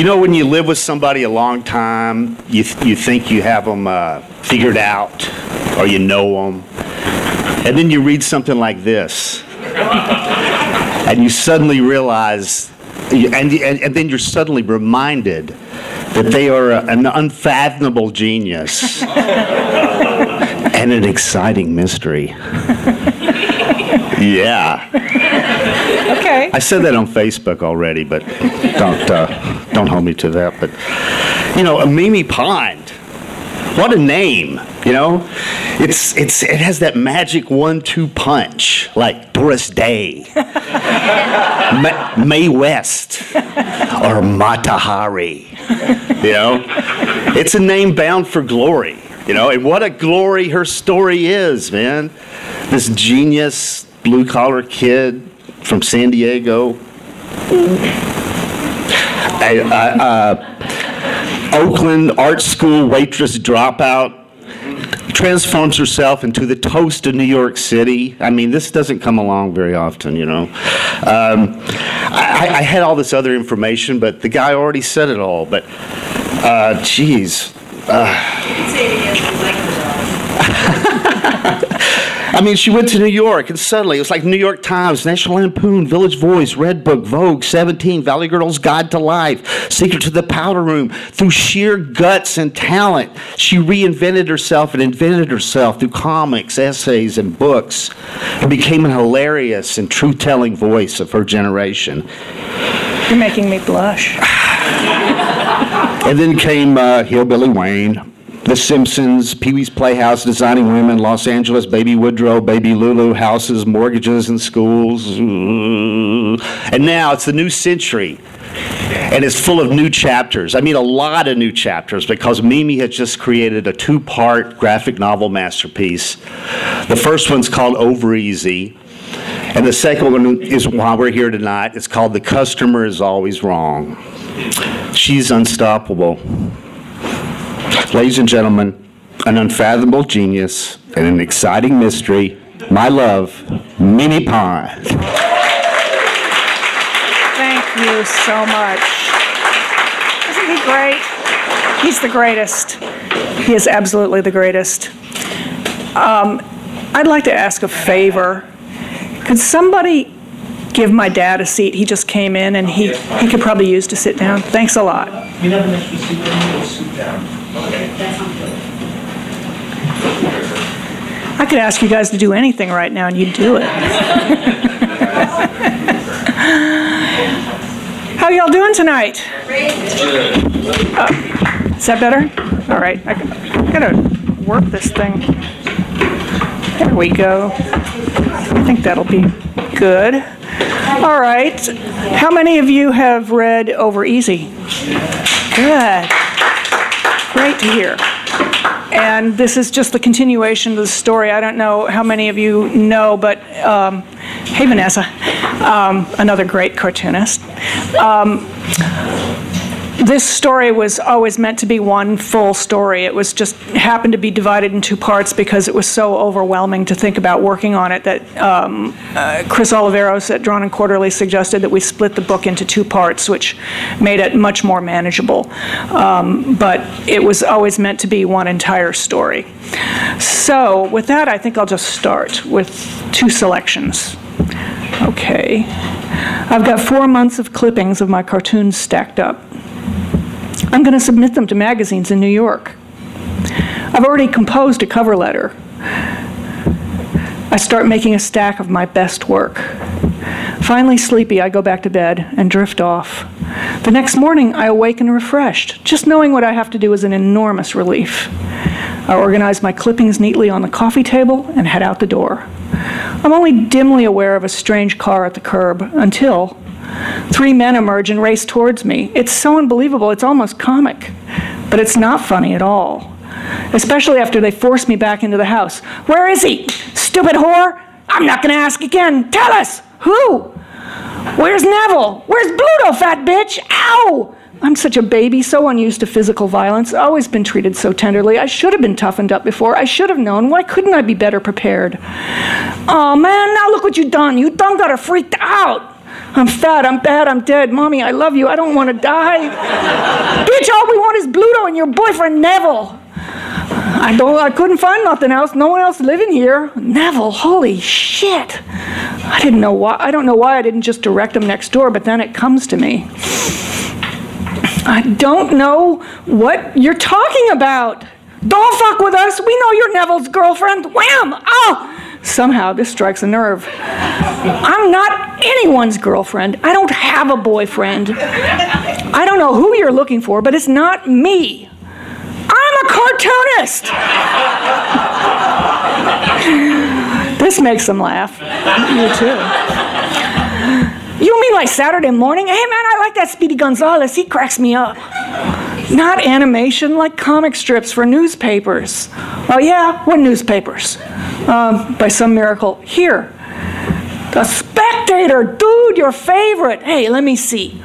You know, when you live with somebody a long time, you, th- you think you have them uh, figured out or you know them. And then you read something like this. and you suddenly realize, and, and, and then you're suddenly reminded that they are a, an unfathomable genius and an exciting mystery. yeah. Okay. I said that on Facebook already, but don't uh, don't hold me to that. But you know, Mimi Pond. What a name, you know? It's it's it has that magic one-two punch like Doris Day, Ma- Mae West, or Mata Hari. You know, it's a name bound for glory. You know, and what a glory her story is, man. This genius blue collar kid from San Diego. A, uh, uh, Oakland art school waitress dropout transforms herself into the toast of New York City. I mean, this doesn't come along very often, you know. Um, I, I had all this other information, but the guy already said it all. But, uh, geez. I mean, she went to New York, and suddenly it was like New York Times, National Lampoon, Village Voice, Red Book, Vogue, 17, Valley Girl's Guide to Life, Secret to the Powder Room. Through sheer guts and talent, she reinvented herself and invented herself through comics, essays, and books, and became an hilarious and truth telling voice of her generation. You're making me blush. And then came uh, Hillbilly Wayne, The Simpsons, Pee Wee's Playhouse, Designing Women, Los Angeles, Baby Woodrow, Baby Lulu, houses, mortgages, and schools. And now it's the new century. And it's full of new chapters. I mean, a lot of new chapters because Mimi has just created a two part graphic novel masterpiece. The first one's called Over Easy. And the second one is why we're here tonight. It's called The Customer is Always Wrong. She's unstoppable. Ladies and gentlemen, an unfathomable genius and an exciting mystery. My love, Mimi Pond. Thank you so much. Isn't he great? He's the greatest. He is absolutely the greatest. Um, I'd like to ask a favor. Could somebody give my dad a seat? He just came in and he, he could probably use to sit down. Thanks a lot. I could ask you guys to do anything right now and you'd do it. How y'all doing tonight? Oh, is that better? All right, I gotta work this thing. There we go. I think that'll be good. All right, how many of you have read Over Easy? Good. To hear. And this is just the continuation of the story. I don't know how many of you know, but um, hey, Vanessa, um, another great cartoonist. Um, this story was always meant to be one full story. It was just happened to be divided in two parts because it was so overwhelming to think about working on it that um, uh, Chris Oliveros at Drawn and Quarterly suggested that we split the book into two parts, which made it much more manageable. Um, but it was always meant to be one entire story. So, with that, I think I'll just start with two selections. Okay. I've got four months of clippings of my cartoons stacked up. I'm going to submit them to magazines in New York. I've already composed a cover letter. I start making a stack of my best work. Finally sleepy, I go back to bed and drift off. The next morning, I awaken refreshed. Just knowing what I have to do is an enormous relief. I organize my clippings neatly on the coffee table and head out the door. I'm only dimly aware of a strange car at the curb until three men emerge and race towards me. It's so unbelievable, it's almost comic. but it's not funny at all. Especially after they force me back into the house. Where is he? Stupid whore! I'm not gonna ask again. Tell us! Who? Where's Neville? Where's Bluto, fat bitch? Ow! I'm such a baby, so unused to physical violence, always been treated so tenderly. I should have been toughened up before. I should have known. Why couldn't I be better prepared? Oh man, now look what you done. You done got her freaked out. I'm fat, I'm bad, I'm dead. Mommy, I love you. I don't want to die. Bitch, all we want is Bluto and your boyfriend Neville. I don't I couldn't find nothing else. No one else living here. Neville, holy shit. I didn't know why I don't know why I didn't just direct him next door, but then it comes to me. I don't know what you're talking about. Don't fuck with us. We know you're Neville's girlfriend. Wham! Oh! Somehow this strikes a nerve. I'm not anyone's girlfriend. I don't have a boyfriend. I don't know who you're looking for, but it's not me. I'm a cartoonist. this makes them laugh. You too. You mean like Saturday morning? Hey man, I like that Speedy Gonzales. He cracks me up. Not animation like comic strips for newspapers. Oh, yeah? What newspapers? Um, by some miracle. Here. The Spectator, dude, your favorite. Hey, let me see.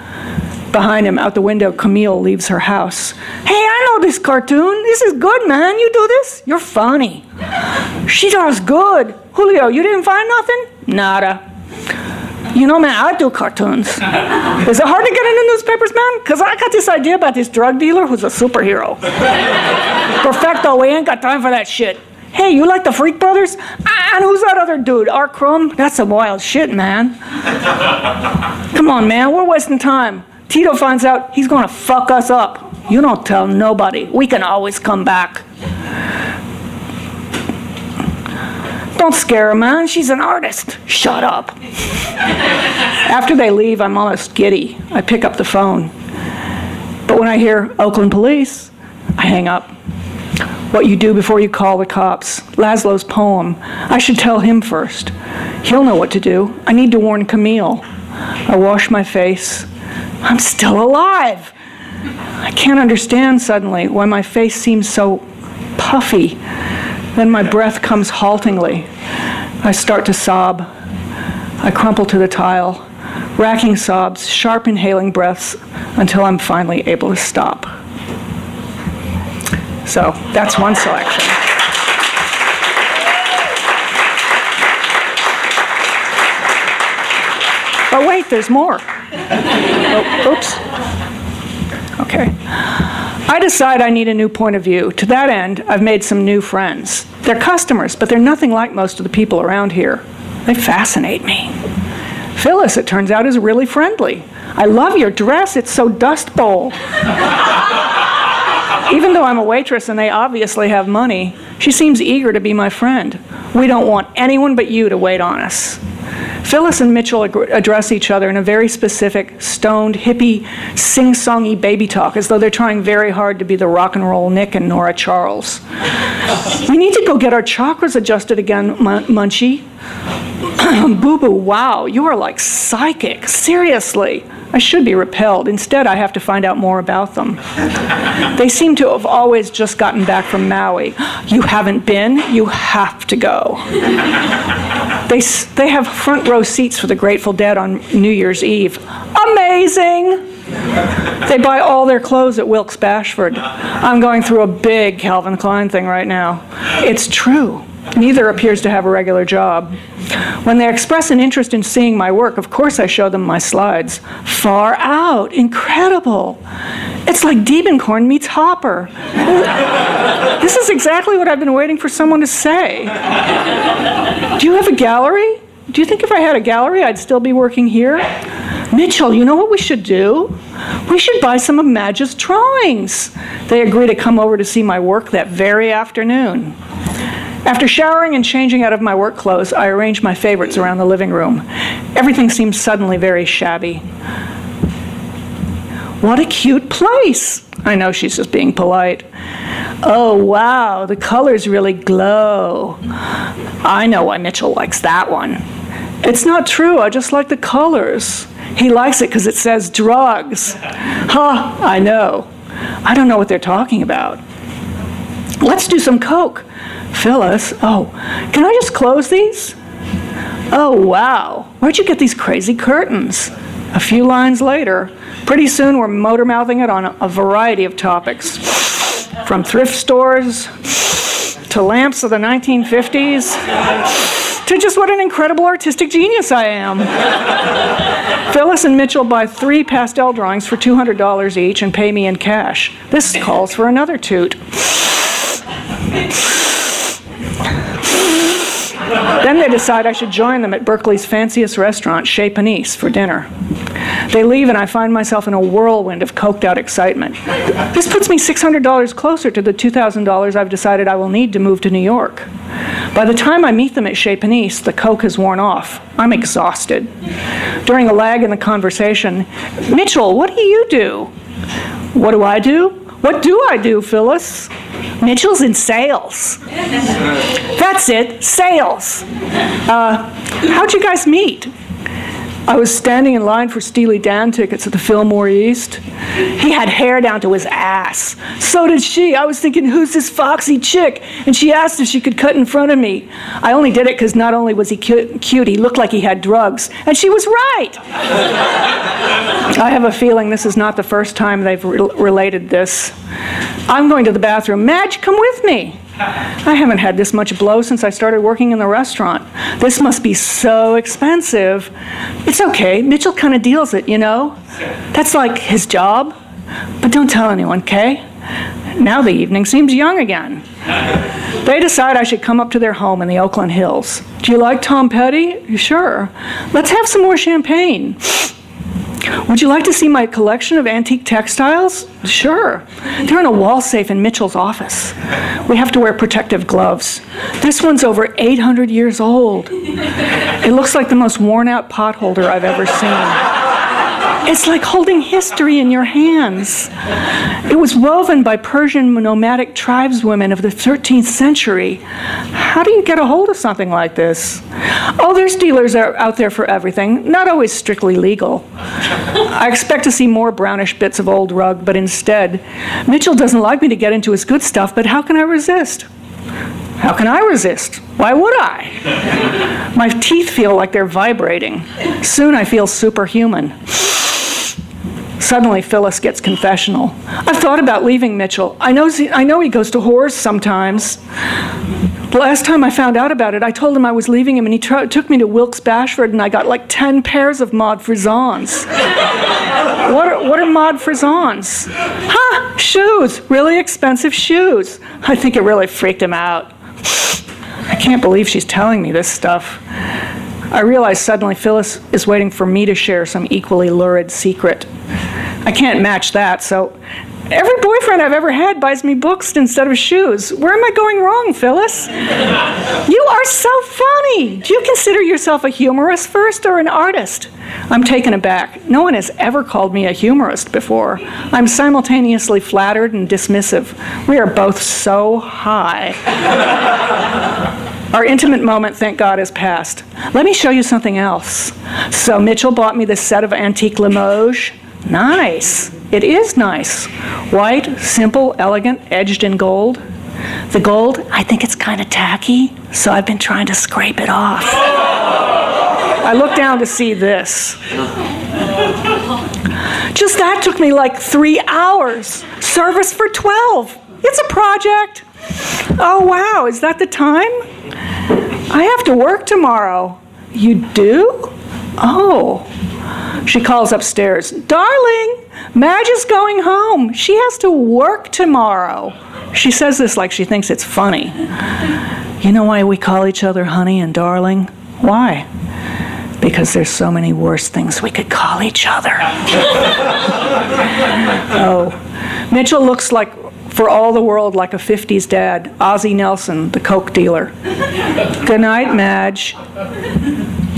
Behind him, out the window, Camille leaves her house. Hey, I know this cartoon. This is good, man. You do this? You're funny. She does good. Julio, you didn't find nothing? Nada. You know, man, I do cartoons. Is it hard to get into newspapers, man? Because I got this idea about this drug dealer who's a superhero. Perfecto, we ain't got time for that shit. Hey, you like the Freak Brothers? Ah, and who's that other dude? Art Crumb? That's some wild shit, man. Come on, man, we're wasting time. Tito finds out he's gonna fuck us up. You don't tell nobody. We can always come back. Don't scare her, man. She's an artist. Shut up. After they leave, I'm almost giddy. I pick up the phone. But when I hear Oakland police, I hang up. What you do before you call the cops. Laszlo's poem. I should tell him first. He'll know what to do. I need to warn Camille. I wash my face. I'm still alive. I can't understand suddenly why my face seems so puffy. Then my breath comes haltingly. I start to sob. I crumple to the tile, racking sobs, sharp inhaling breaths until I'm finally able to stop. So that's one selection. Oh, wait, there's more. Oh, oops. Okay. I decide I need a new point of view. To that end, I've made some new friends. They're customers, but they're nothing like most of the people around here. They fascinate me. Phyllis, it turns out, is really friendly. I love your dress, it's so dust bowl. Even though I'm a waitress and they obviously have money, she seems eager to be my friend. We don't want anyone but you to wait on us. Phyllis and Mitchell ag- address each other in a very specific, stoned, hippie, sing songy baby talk, as though they're trying very hard to be the rock and roll Nick and Nora Charles. we need to go get our chakras adjusted again, Mun- Munchie. Boo boo, wow, you are like psychic. Seriously. I should be repelled. Instead, I have to find out more about them. They seem to have always just gotten back from Maui. You haven't been? You have to go. They, they have front row seats for the Grateful Dead on New Year's Eve. Amazing! They buy all their clothes at Wilkes Bashford. I'm going through a big Calvin Klein thing right now. It's true. Neither appears to have a regular job. When they express an interest in seeing my work, of course I show them my slides. Far out, incredible. It's like Diebenkorn meets Hopper. This is exactly what I've been waiting for someone to say. Do you have a gallery? Do you think if I had a gallery, I'd still be working here? Mitchell, you know what we should do? We should buy some of Madge's drawings. They agree to come over to see my work that very afternoon. After showering and changing out of my work clothes, I arrange my favorites around the living room. Everything seems suddenly very shabby. What a cute place! I know she's just being polite. Oh, wow, the colors really glow. I know why Mitchell likes that one. It's not true, I just like the colors. He likes it because it says drugs. Huh, I know. I don't know what they're talking about. Let's do some Coke. Phyllis, oh, can I just close these? Oh, wow. Where'd you get these crazy curtains? A few lines later, pretty soon we're motor mouthing it on a, variety of topics. From thrift stores to lamps of the 1950s to just what an incredible artistic genius I am. Phyllis and Mitchell buy three pastel drawings for $200 each and pay me in cash. This calls for another toot. Then they decide I should join them at Berkeley's fanciest restaurant, Chez Panisse, for dinner. They leave, and I find myself in a whirlwind of coked out excitement. This puts me $600 closer to the $2,000 I've decided I will need to move to New York. By the time I meet them at Chez Panisse, the coke has worn off. I'm exhausted. During a lag in the conversation, Mitchell, what do you do? What do I do? What do I do, Phyllis? Mitchell's in sales. That's it, sales. Uh, how'd you guys meet? I was standing in line for Steely Dan tickets at the Fillmore East. He had hair down to his ass. So did she. I was thinking, who's this foxy chick? And she asked if she could cut in front of me. I only did it because not only was he cute, cute, he looked like he had drugs. And she was right. I have a feeling this is not the first time they've re- related this. I'm going to the bathroom. Madge, come with me. I haven't had this much blow since I started working in the restaurant. This must be so expensive. It's okay. Mitchell kind of deals it, you know? That's like his job. But don't tell anyone, okay? Now the evening seems young again. They decide I should come up to their home in the Oakland Hills. Do you like Tom Petty? Sure. Let's have some more champagne. Would you like to see my collection of antique textiles? Sure. They're in a wall safe in Mitchell's office. We have to wear protective gloves. This one's over 800 years old. It looks like the most worn out pot holder I've ever seen. It's like holding history in your hands. It was woven by Persian nomadic tribeswomen of the 13th century. How do you get a hold of something like this? Oh, there's dealers out there for everything, not always strictly legal. I expect to see more brownish bits of old rug, but instead, Mitchell doesn't like me to get into his good stuff, but how can I resist? How can I resist? Why would I? My teeth feel like they're vibrating. Soon I feel superhuman. Suddenly, Phyllis gets confessional. I've thought about leaving Mitchell. I know, I know he goes to whores sometimes. The last time I found out about it, I told him I was leaving him, and he tr- took me to Wilkes Bashford, and I got like 10 pairs of Maud Frizons. what, are, what are Maud Frizons? Huh, shoes, really expensive shoes. I think it really freaked him out. I can't believe she's telling me this stuff. I realize suddenly Phyllis is waiting for me to share some equally lurid secret. I can't match that, so every boyfriend I've ever had buys me books instead of shoes. Where am I going wrong, Phyllis? you are so funny. Do you consider yourself a humorist first or an artist? I'm taken aback. No one has ever called me a humorist before. I'm simultaneously flattered and dismissive. We are both so high. Our intimate moment, thank God, is past. Let me show you something else. So, Mitchell bought me this set of antique Limoges. Nice. It is nice. White, simple, elegant, edged in gold. The gold, I think it's kind of tacky, so I've been trying to scrape it off. I look down to see this. Just that took me like three hours. Service for 12. It's a project. Oh, wow, is that the time? I have to work tomorrow. You do? Oh. She calls upstairs, Darling, Madge is going home. She has to work tomorrow. She says this like she thinks it's funny. You know why we call each other honey and darling? Why? Because there's so many worse things we could call each other. oh, Mitchell looks like for all the world like a 50s dad, Ozzie Nelson, the Coke dealer. Good night, Madge.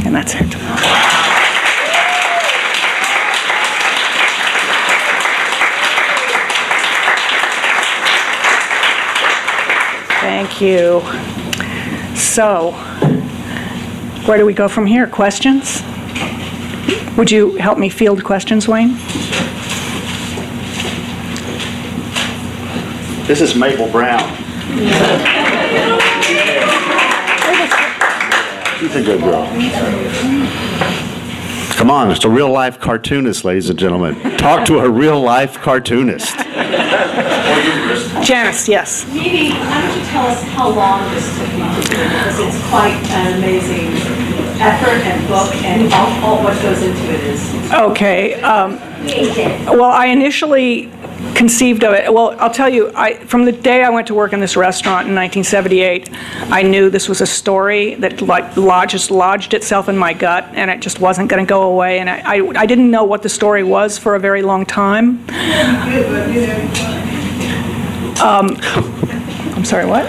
And that's it. Thank you. So, where do we go from here? Questions? Would you help me field questions, Wayne? This is Mabel Brown. She's a good girl. Come on, it's a real life cartoonist, ladies and gentlemen. Talk to a real life cartoonist. Janice, yes. Maybe, why don't you tell us how long this took you to do? Because it's quite an amazing effort and book, and all, all what goes into it is Okay. um, Well, I initially conceived of it, well, I'll tell you, I, from the day I went to work in this restaurant in 1978, I knew this was a story that lodged, just lodged itself in my gut, and it just wasn't going to go away, and I, I, I didn't know what the story was for a very long time. Um, I'm sorry, what?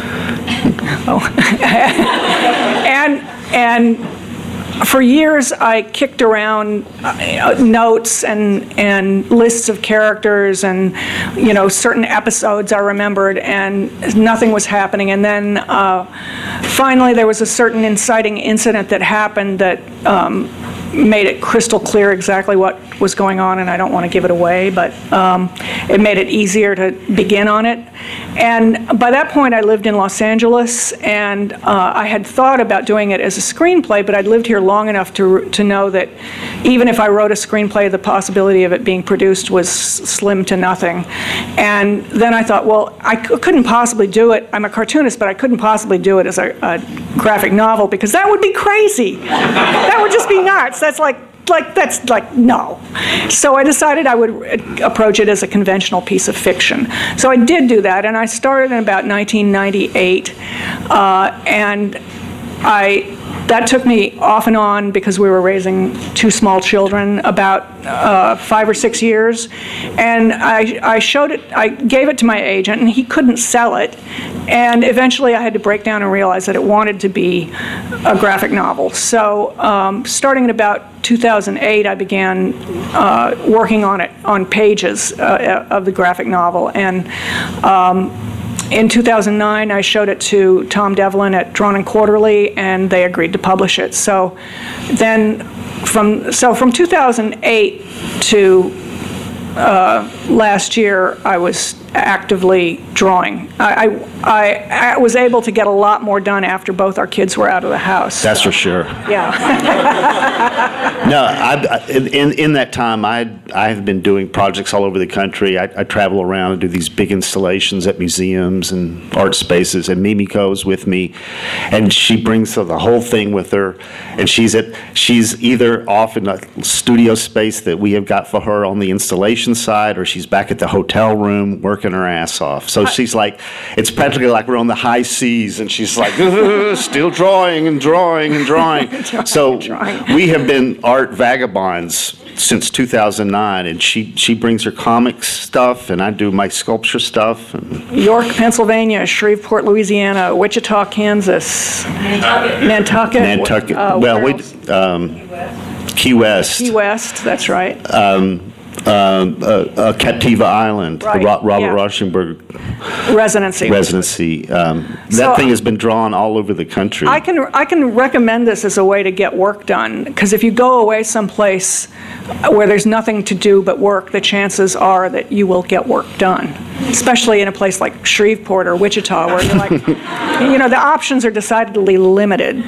Oh. And, and for years, I kicked around uh, notes and, and lists of characters and, you know, certain episodes I remembered, and nothing was happening. And then uh, finally, there was a certain inciting incident that happened that um, made it crystal clear exactly what was going on, and I don't want to give it away, but um, it made it easier to begin on it. And by that point, I lived in Los Angeles, and uh, I had thought about doing it as a screenplay, but I'd lived here long enough to, to know that even if I wrote a screenplay, the possibility of it being produced was slim to nothing. And then I thought, well, I c- couldn't possibly do it. I'm a cartoonist, but I couldn't possibly do it as a, a graphic novel because that would be crazy. that would just be nuts. That's like like that's like no. So i decided i would approach it as a conventional piece of fiction. So i did do that and i started in about 1998 uh, and i that took me off and on because we were raising two small children about uh, five or six years. And I, I showed it i gave it to my agent and he couldn't sell it. And eventually i had to break down and realize that it wanted to be a graphic novel. So um, starting in about 2008 i began uh, working on it on pages uh, of the graphic novel. And um, in 2009, I showed it to Tom Devlin at Drawn and Quarterly, and they agreed to publish it. So then, from so from 2008 to uh, last year, I was actively drawing. I, I, I was able to get a lot more done after both our kids were out of the house. That's for sure. yeah. No, I, in, in that time, I, I have been doing projects all over the country. I, I travel around and do these big installations at museums and art spaces, and Mimiko's with me, and she brings the whole thing with her, and she's at, she's either off in a studio space that we have got for her on the installation side, or she's back at the hotel room working her ass off. So she's like, it's practically like we're on the high seas, and she's like, still drawing and drawing and drawing. So drawing. we have been art vagabonds since 2009, and she, she brings her comics stuff, and I do my sculpture stuff. And York, Pennsylvania, Shreveport, Louisiana, Wichita, Kansas, Nantucket. Nantucket, uh, well, we, um, Key West, Key West, that's right. Um, uh, uh, Captiva Island, the Right, Ro- Robert yeah. Rauschenberg Residency. residency. Um, So- that thing has been drawn all over the country. I can, I can recommend this as a way to get work done, because if you go away someplace where there's nothing to do but work, the chances are that you will get work done, especially in a place like Shreveport or Wichita, where you're like, you know, the options are decidedly limited.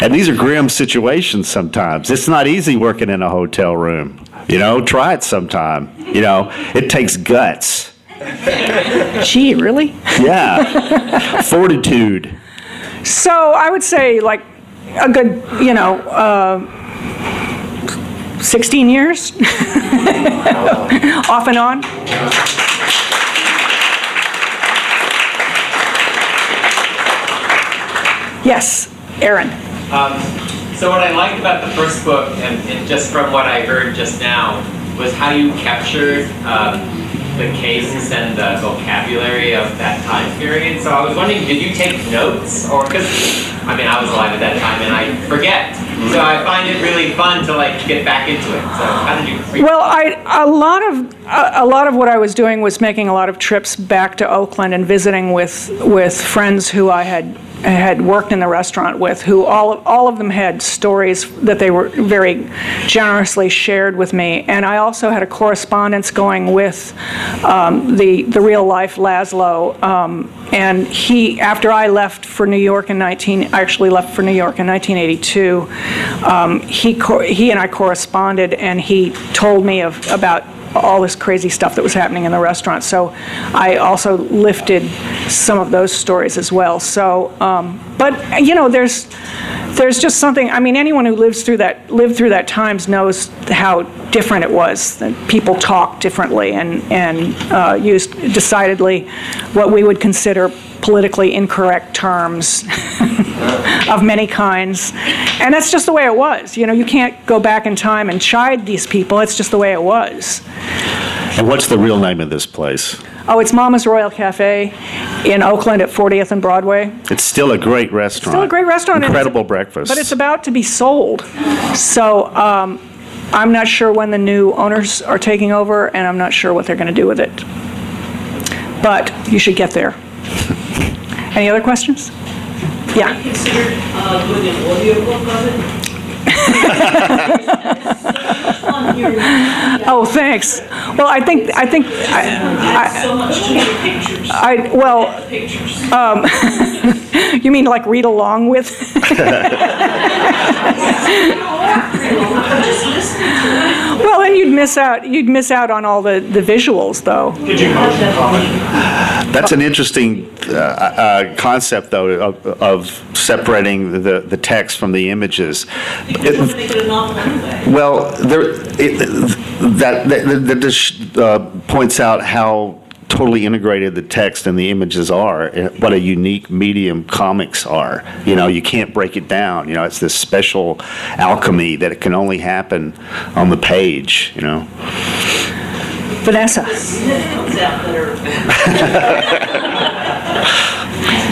And these are grim situations sometimes. It's not easy working in a hotel room. You know, try it sometime. You know, it takes guts. Gee, really? Yeah. Fortitude. So I would say like a good, you know, uh, 16 years, off and on. Yes, Aaron. Um, so what I liked about the first book, and, and just from what I heard just now, was how you captured um, the cases and the vocabulary of that time period. So I was wondering, did you take notes, or because I mean I was alive at that time and I forget. So I find it really fun to like get back into it. So how did you? Re- Well, I a lot of a, a lot of what I was doing was making a lot of trips back to Oakland and visiting with with friends who I had had worked in the restaurant with, who all, all of them had stories that they were very generously shared with me. And I also had a correspondence going with um, the, the real life Laszlo. Um, and he, after I left for New York in 19, I actually left for New York in 1982, um, he, he and I corresponded and he told me of, about all this crazy stuff that was happening in the restaurant. So I also lifted some of those stories as well. So, um, but you know, there's there's just something. I mean, anyone who lives through that lived through that times knows how different it was. People talked differently and and uh, used decidedly what we would consider politically incorrect terms of many kinds. And that's just the way it was. You know, you can't go back in time and chide these people. It's just the way it was. And what's the real name of this place? Oh, it's Mama's Royal Cafe in Oakland at 40th and Broadway. It's still a great restaurant. It's Still a great restaurant. Incredible breakfast. But it's about to be sold. So um, I'm not sure when the new owners are taking over, and I'm not sure what they're going to do with it. But you should get there. Any other questions? Yeah. Considered uh, doing an audiobook of it? On your, Oh, thanks. Well, I think, I think, I, add so much to your pictures. I, well, pictures. you mean like read along with? Well, then you'd miss out, you'd miss out on all the, the visuals, though. That's an interesting uh, uh, concept, though, of, of separating the, the text from the images. Because you want to make it a novel anyway. Well, there, it, that, that, that just uh, points out how totally integrated the text and the images are, eh, what a unique medium comics are. You know, you can't break it down. You know, it's this special alchemy that it can only happen on the page, you know. Vanessa? It comes out better.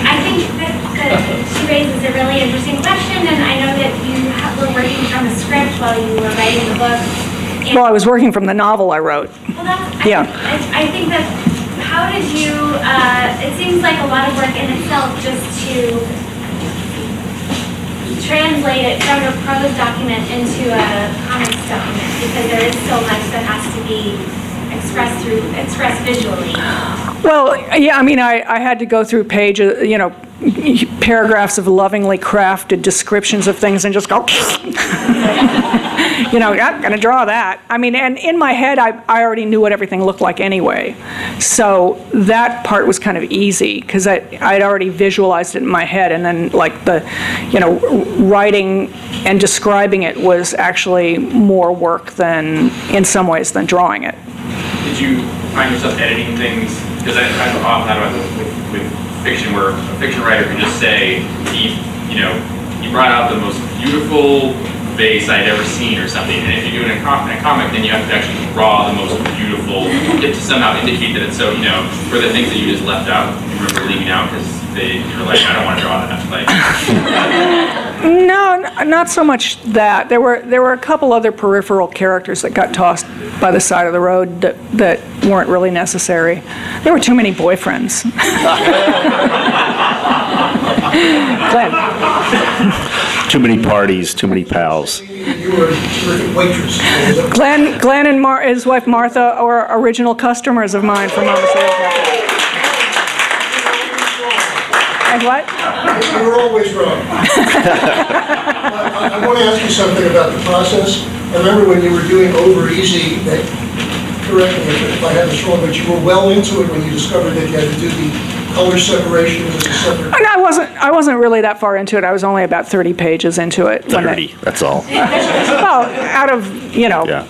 I think that, that she raises a really interesting question, and I know that you ha- were working from a script while you were writing the book. And- Well, I was working from the novel I wrote. Well, that's, Yeah. I, I think that, how did you, uh, it seems like a lot of work in itself just to translate it from a prose document into a comics document, because there is so much that has to be expressed through, expressed visually. Well, yeah, I mean, I, I had to go through pages, you know, paragraphs of lovingly crafted descriptions of things and just go, you know, I'm going to draw that. I mean, and in my head, I, I already knew what everything looked like anyway. So that part was kind of easy because I'd already visualized it in my head. And then, like, the, you know, writing and describing it was actually more work than, in some ways, than drawing it. Did you find yourself editing things? Because I've often thought about this with, with fiction, where a fiction writer can just say, he, you know, he brought out the most beautiful vase I'd ever seen or something. And if you do it in a, com- a comic, then you have to actually draw the most beautiful, to somehow indicate that it's so, you know, for the things that you just left out, you remember leaving out because they, you're like, I don't want to draw that. Like, No, not so much that. There were there were a couple other peripheral characters that got tossed by the side of the road that that weren't really necessary. There were too many boyfriends. Glenn, Too many parties, too many pals. You were a waitress. Glenn, Glenn and Mar- his wife Martha are original customers of mine from Mama's Royal Cafe. And what? You were always wrong. I, I want to ask you something about the process. I remember when you were doing Over Easy, that, correct me if I have this wrong, but you were well into it when you discovered that you had to do the color separation as a separate. And I wasn't I wasn't really that far into it. I was only about 30 pages into it. they- 30, that's all. Well, out of, you know, Yeah.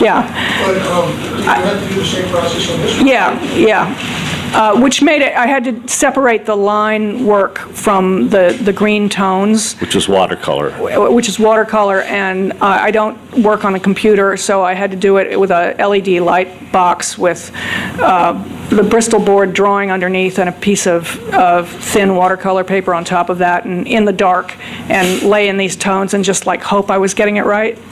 yeah. But um, did you have to do the same process on this one? Yeah, yeah. Uh, Which made it, I had to separate the line work from the, the green tones, Which is watercolor. which is watercolor, and uh, I don't work on a computer, so I had to do it with a LED light box with uh, the Bristol board drawing underneath and a piece of, of thin watercolor paper on top of that and in the dark and lay in these tones and just like hope I was getting it right.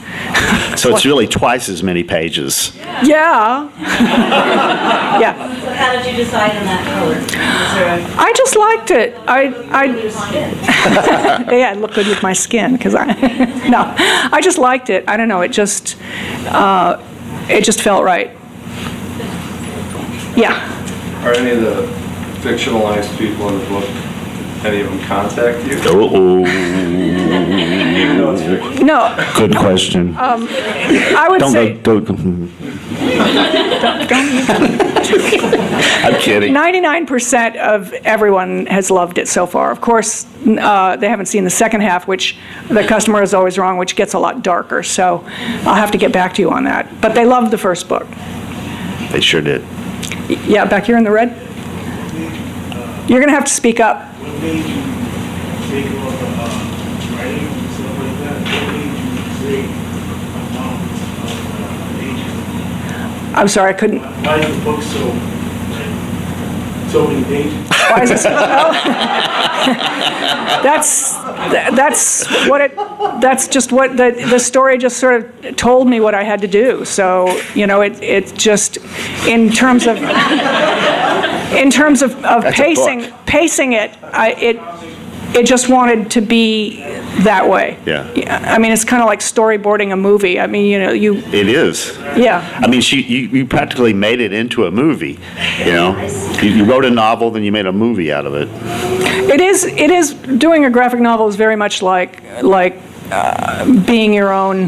So it's really twice as many pages. Yeah. yeah. So how did you decide on that color? Was there a I just liked it. I, I, yeah, it looked good with my skin because I, no, I just liked it. I don't know. It just, uh, it just felt right. Yeah. Are any of the fictionalized people in the book, any of them contact you? Uh-oh, Even though it's fiction? No, good question. I would Don't say go, don't. I'm kidding. 99% of everyone has loved it so far. Of course, uh, they haven't seen the second half, which the customer is always wrong, which gets a lot darker. So I'll have to get back to you on that. But they loved the first book. They sure did. Yeah, back here in the red. You're going to have to speak up. I'm sorry, I couldn't. So many pages? Why is it so? that's that's what it. That's just what the the story just sort of told me what I had to do. So you know, it it just in terms of in terms of, of That's a pacing book. pacing it, I, it it just wanted to be that way. Yeah. I mean, it's kind of like storyboarding a movie. I mean, you know, you It is. yeah. I mean, she, you, you practically made it into a movie, you know? You, you wrote a novel, then you made a movie out of it. It is. It is. Doing a graphic novel is very much like like uh, being your own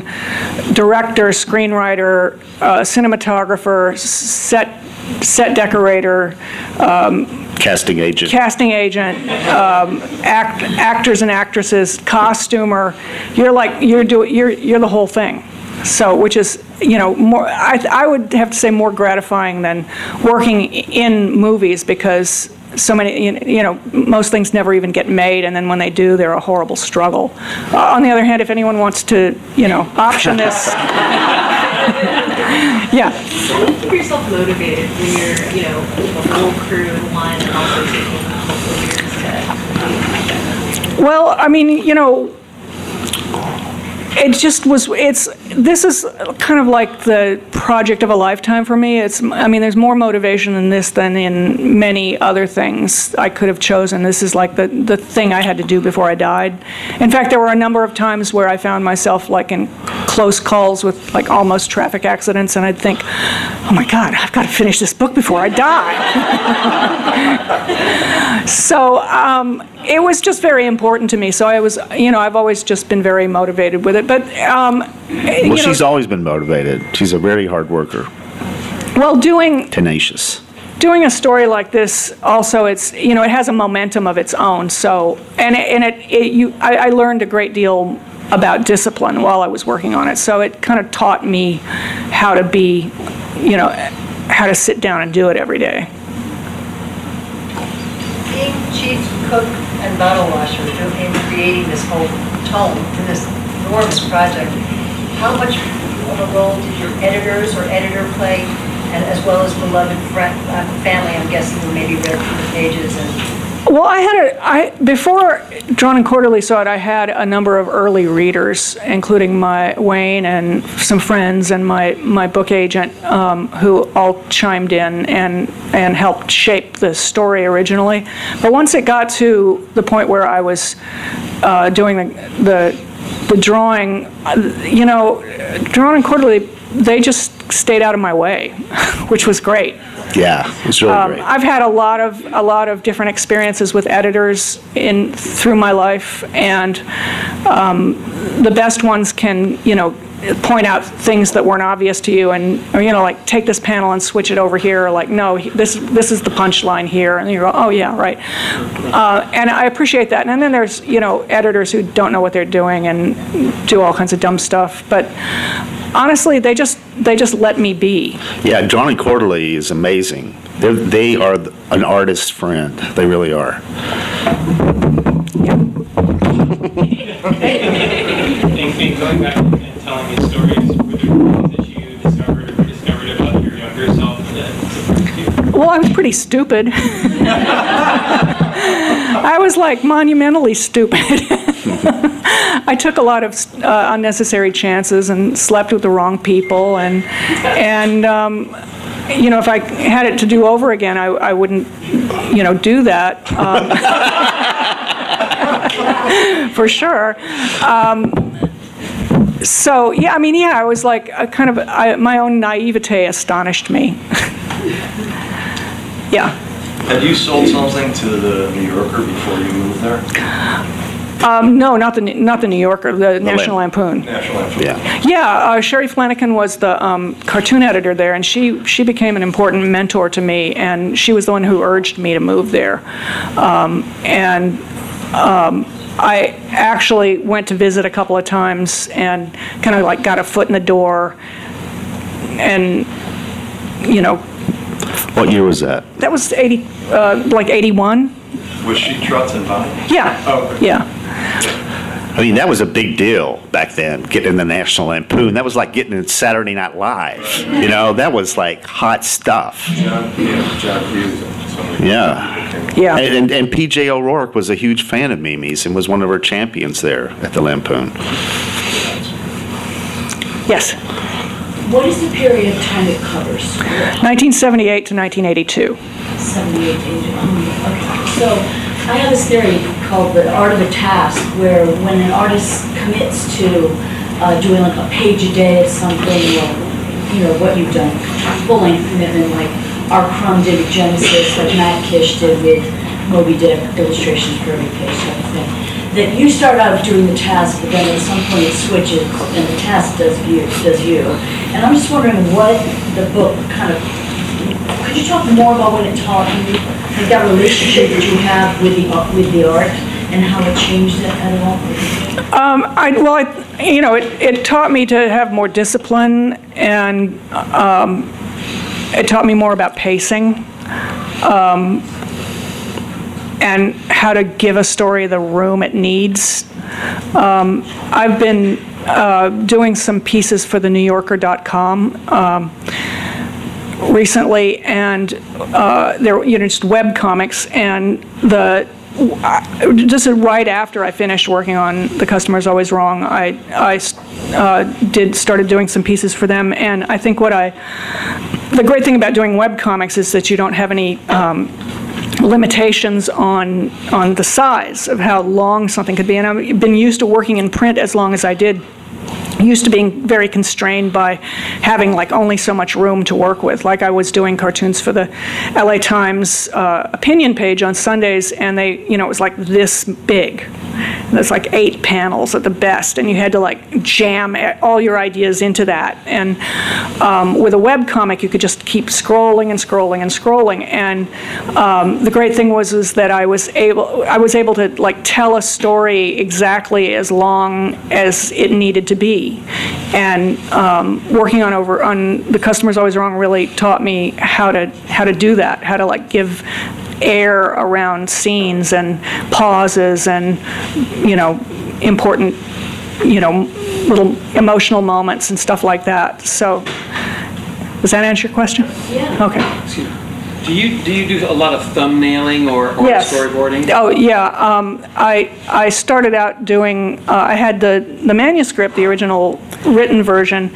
director, screenwriter, uh, cinematographer, s- set set decorator, Casting agent. casting agent, um, act, actors and actresses, costumer. You're like you're doing. You're you're the whole thing. So, which is, you know, more. I, I would have to say more gratifying than working in movies because so many, you- you know, most things never even get made, and then when they do, they're a horrible struggle. Uh, on the other hand, if anyone wants to, you know, option this, yeah. Keep yourself motivated when you're, you know, the whole crew in one and also taking a couple of years to. Well, I mean, you know, it just was, it's, this is kind of like the project of a lifetime for me. It's, I mean, there's more motivation in this than in many other things I could have chosen. This is like the, the thing I had to do before I died. In fact, there were a number of times where I found myself like in close calls with like almost traffic accidents, and I'd think, oh my God, I've got to finish this book before I die. So um, it was just very important to me. So I was, you know, I've always just been very motivated with it. But um, you Well, know, she's always been motivated. She's a very hard worker, well, doing tenacious. doing a story like this also it's you know it has a momentum of its own. So and it, and it, it you I, I learned a great deal about discipline while I was working on it. So it kind of taught me how to be, you know, how to sit down and do it every day. Being chief cook and bottle washer in creating this whole tone in this enormous project, how much of a role did your editors or editor play, and as well as beloved friend, uh, family, I'm guessing, who maybe read through the pages and Well, I had a, I, before Drawn and Quarterly saw it, I had a number of early readers, including my Wayne and some friends and my, my book agent, um, who all chimed in and, and helped shape the story originally. But once it got to the point where I was uh, doing the, the, the drawing, uh, you know, Drawn and Quarterly, they just stayed out of my way, which was great. Yeah, it's really Um, great. I've had a lot of a lot of different experiences with editors in through my life, and um, the best ones can you know point out things that weren't obvious to you, and or, you know like take this panel and switch it over here, or like no, this this is the punchline here, and you go oh yeah right, uh, and I appreciate that. And then there's you know editors who don't know what they're doing and do all kinds of dumb stuff, but honestly they just they just let me be. Yeah, Drawn and Quarterly is amazing. They're, they are an artist's friend. They really are. Thanks, Going back and telling these stories, were there things that you discovered or discovered about your younger self that you? Well, I was pretty stupid. I was like monumentally stupid. I took a lot of uh, unnecessary chances and slept with the wrong people, and and um, you know, if I had it to do over again, I, I wouldn't, you know, do that um, for sure. Um, so yeah, I mean, yeah, I was like, a kind of, I, my own naivete astonished me. yeah. Had you sold something to the New Yorker before you moved there? Um, no, not the not the New Yorker, the, National Lampoon. National Lampoon. Yeah. Yeah, uh, Shary Flenniken was the um, cartoon editor there, and she she became an important mentor to me, and she was the one who urged me to move there, um, and. Um, I actually went to visit a couple of times and kind of like got a foot in the door, and you know What year was that? that was eighty, uh, like eighty-one. Was she Trots and Bonnie? Yeah. Oh, okay. Yeah. I mean, that was a big deal back then, getting in the National Lampoon. That was like getting in Saturday Night Live. You know, that was like hot stuff. John, yeah, John Hughes. Yeah. Yeah. And, and, and PJ O'Rourke was a huge fan of Mimi's and was one of her champions there at the Lampoon. Yes. What is the period of time it covers? 1978 to 1982. 78 age. Okay. So I have this theory called the art of the task, where when an artist commits to uh, doing like a page a day of something, or you know what you've done, full length commitment, like R. Crumb did with Genesis, like Matt Kish did with Moby Dick, illustrations for every page, type of thing. That you start out doing the task, but then at some point it switches and the task does you, does you. And I'm just wondering what the book kind of could you talk more about what it taught you, like that relationship that you have with the, with the art, and how it changed it at all? Um, I, well, I, you know, it, it taught me to have more discipline, and um, it taught me more about pacing, um, and how to give a story the room it needs. Um, I've been uh, doing some pieces for the NewYorker.com. Um, recently, and uh, there you know, just web comics, and the just right after I finished working on The Customer's Always Wrong, I, I uh, did, started doing some pieces for them, and I think what I, the great thing about doing web comics is that you don't have any um, limitations on, on the size of how long something could be, and I've been used to working in print as long as I did used to being very constrained by having like only so much room to work with. Like I was doing cartoons for the LA Times uh, opinion page on Sundays, and they, you know, it was like this big. There's like eight panels at the best, and you had to like jam all your ideas into that. And um, with a web comic, you could just keep scrolling and scrolling and scrolling. And um, the great thing was is that I was able, I was able to like tell a story exactly as long as it needed to be. And um, working on over on the customer's always wrong really taught me how to how to do that, how to like give air around scenes and pauses and you know important you know little emotional moments and stuff like that. So does that answer your question? Yeah. Okay. Do you, do you do a lot of thumbnailing or, or Yes. storyboarding? Oh, yeah. Um, I, I started out doing, uh, I had the, the manuscript, the original written version,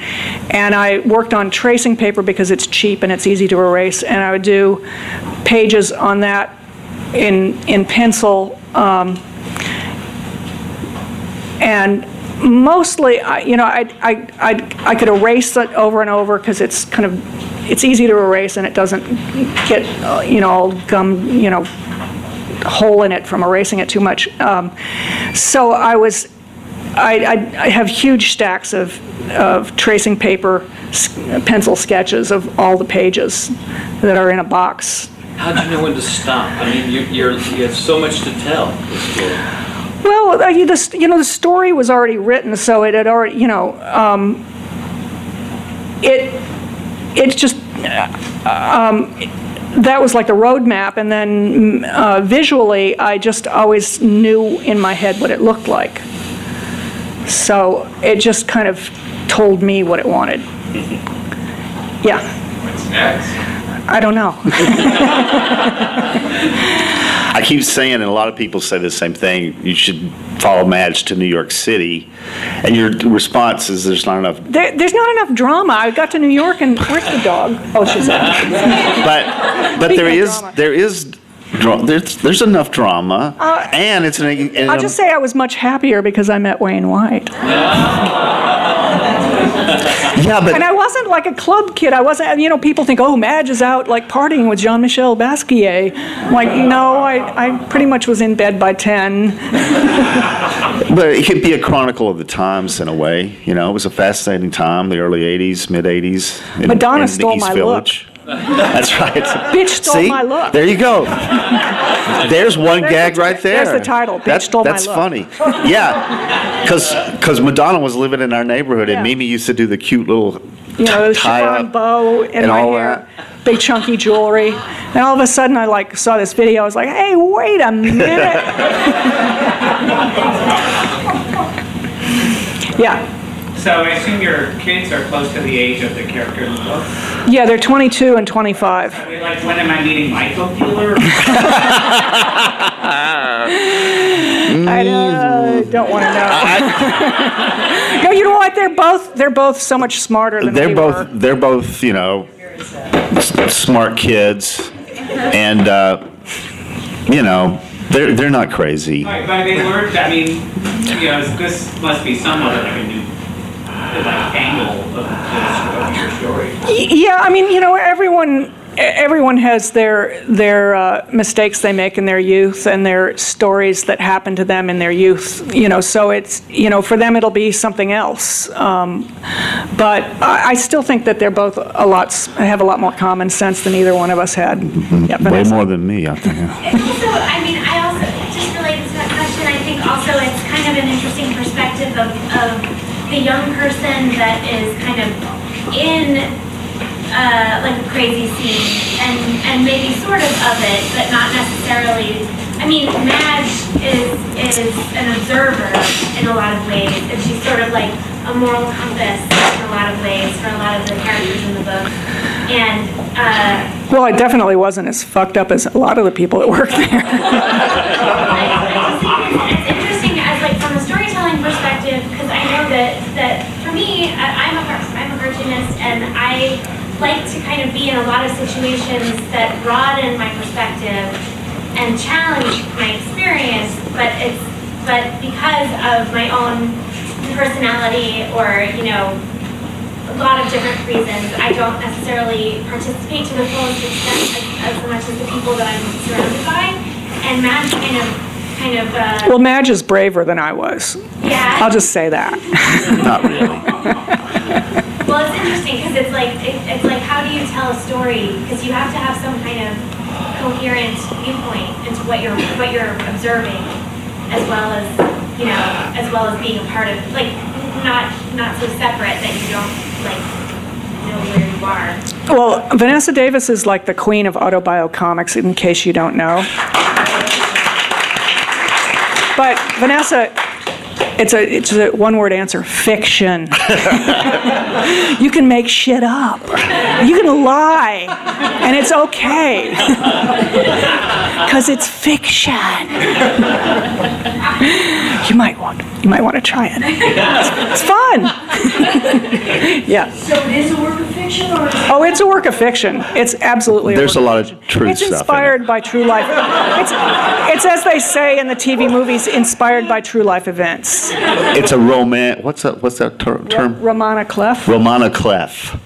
and I worked on tracing paper because it's cheap and it's easy to erase, and I would do pages on that in, in pencil. Um, and mostly, I- you know, I, I, I, I could erase it over and over because it's kind of, it's easy to erase and it doesn't get, uh, you know, all gum, you know, hole in it from erasing it too much. Um, so I was, I, I, I have huge stacks of, of tracing paper, s- pencil sketches of all the pages that are in a box. How do you know when to stop? I mean, you, you're, you have so much to tell. Well, uh, you, the, you know, the story was already written, so it had already, you know, um, it, it's just, uh, um, that was like the roadmap, and then uh, visually, I just always knew in my head what it looked like. So it just kind of told me what it wanted. Yeah. What's next? I don't know. I keep saying, and a lot of people say the same thing, you should follow Madge to New York City. And your response is there's not enough. There, there's not enough drama. I got to New York and where's the dog? Oh, she's out. But, but there is, there is, dra- there's, there's enough drama. Uh, and it's an. an I'll just say I was much happier because I met Wayne White. yeah, but And I wasn't like a club kid. I wasn't, you know, people think, oh, Madge is out like partying with Jean Michel Basquiat. I'm like, no, I, I pretty much was in bed by 10. But it could be a chronicle of the times in a way. You know, it was a fascinating time, the early 80s, mid 80s. in- Madonna in stole my Village. That's right. Bitch stole See? my look. There you go. There's one There's gag the- right there. there's the title, Bitch That's, Stole My that's funny. Yeah. Because Madonna was living in our neighborhood, Yeah. and Mimi used to do the cute little You know, chiffon bow in and my all hair, big chunky jewelry. And all of a sudden I like saw this video. I was like, hey, wait a minute. yeah. So I assume your kids are close to the age of the character in the book? Yeah, they're 22 and 25. Are they like, when am I meeting my coke? I uh, don't want to know. no, you know what? They're both they're both so much smarter than they're we both were. they're both you know s- smart kids and uh, you know they're they're not crazy Right, but they learned, I mean, you know, this must be somewhat like a new, like, angle of, the- of your story. Yeah, I mean, you know, everyone everyone has their their uh, mistakes they make in their youth and their stories that happen to them in their youth. You know, so it's you know for them it'll be something else. Um, but I, I still think that they're both a lot have a lot more common sense than either one of us had. Yeah, way more than me I think So, I mean, I also, just related to that question, I think also it's kind of an interesting perspective of, of the young person that is kind of in, uh, like a crazy scene and, and maybe sort of of it, but not necessarily. I mean, Madge is, is an observer in a lot of ways, and she's sort of like a moral compass in a lot of ways for a lot of the characters in the book. And, uh, Well, I definitely wasn't as fucked up as a lot of the people that work there. like to kind of be in a lot of situations that broaden my perspective and challenge my experience, but it's, but because of my own personality or, you know, a lot of different reasons, I don't necessarily participate to the fullest extent as, as much as the people that I'm surrounded by. And Matt kind of, kind of, uh, Well, Madge is braver than I was. Yeah. I'll just say that. not really well, it's interesting because it's like, it, it's like, how do you tell a story? Because you have to have some kind of coherent viewpoint into what you're, what you're observing, as well as, you know, as well as being a part of, like, not, not so separate that you don't, like, know where you are. Well, Vanessa Davis is like the queen of autobiocomics, in case you don't know. But Vanessa, it's a it's a one word answer: fiction. you can make shit up. You can lie, and it's okay because it's fiction. you might want you might want to try it. It's, it's fun. yeah. So it is a work of fiction or? Oh, it's a work of fiction. It's absolutely. there's a work lot of true It's stuff in it. inspired by true life. It's, it's as they say in the TV movies, inspired by true life events. it's a romance what's that what's that ter- term roman à clef. Romana Clef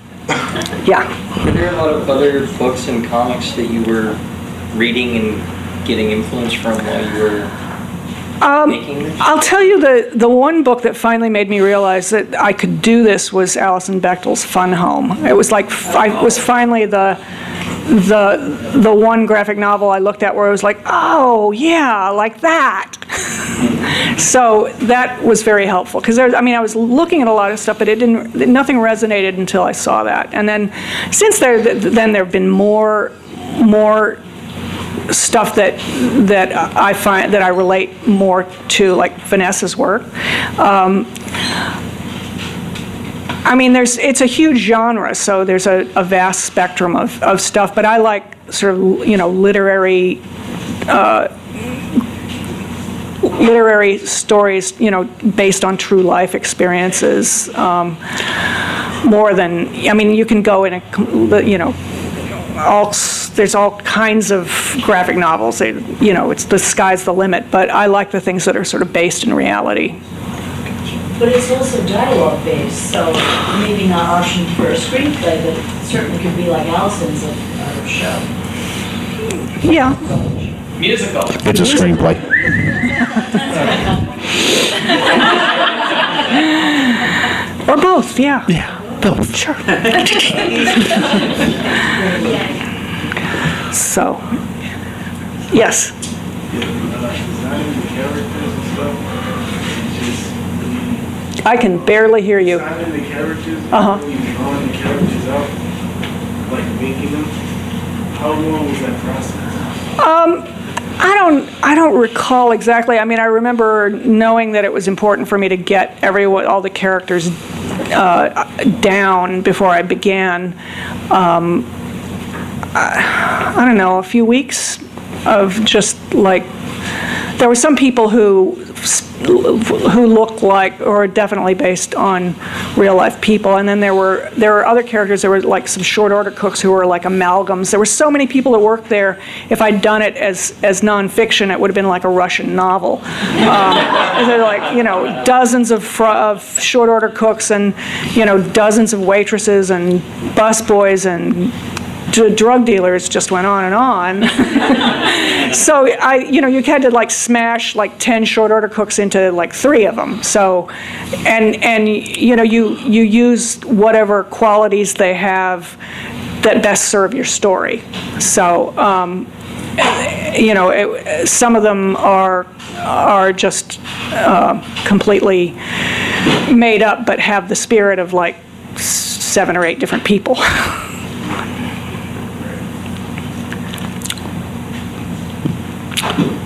Yeah. Were there a lot of other books and comics that you were reading and getting influence from while you were Um, this? I'll tell you the the one book that finally made me realize that I could do this was Alison Bechdel's Fun Home. It was like I was oh. finally the the the one graphic novel I looked at where I was like, oh yeah, like that. so that was very helpful because I mean I was looking at a lot of stuff, but it didn't nothing resonated until I saw that. And then since there then there have been more more stuff that that I find that I relate more to, like Vanessa's work. Um, I mean, there's, it's a huge genre, so there's a, a vast spectrum of, of stuff, but I like sort of, you know, literary, uh, literary stories, you know, based on true life experiences, um, more than, I mean, you can go in a, you know, all, s- there's all kinds of graphic novels, they- you know, it's, the sky's the limit, but I like the things that are sort of based in reality. But it's also dialogue based, so maybe not optioned for a screenplay, but it certainly could be like Alison's of our show. Yeah. Musical. It's a screenplay. Or both, yeah. Yeah, Sure. So, yes. Designing the characters and stuff, it's just, I can barely hear you. designing the characters, Uh-huh. really drawing the characters out, like making them. How long was that process? Um, I don't, I don't recall exactly. I mean, I remember knowing that it was important for me to get everyone, all the characters uh, down before I began. Um, I, I don't know, a few weeks of just like, there were some people who who looked like or definitely based on real life people and then there were there were other characters there were like some short order cooks who were like amalgams. There were so many people that worked there. If i'd done it as as nonfiction it would have been like a russian novel. Um, they're like you know dozens of, fr- of short order cooks and you know dozens of waitresses and busboys and d- drug dealers just went on and on so I, you know, you had to like smash like ten short order cooks into like three of them. So, and and you know, you you use whatever qualities they have that best serve your story. So, um, you know, it, some of them are are just uh, completely made up, but have the spirit of like seven or eight different people.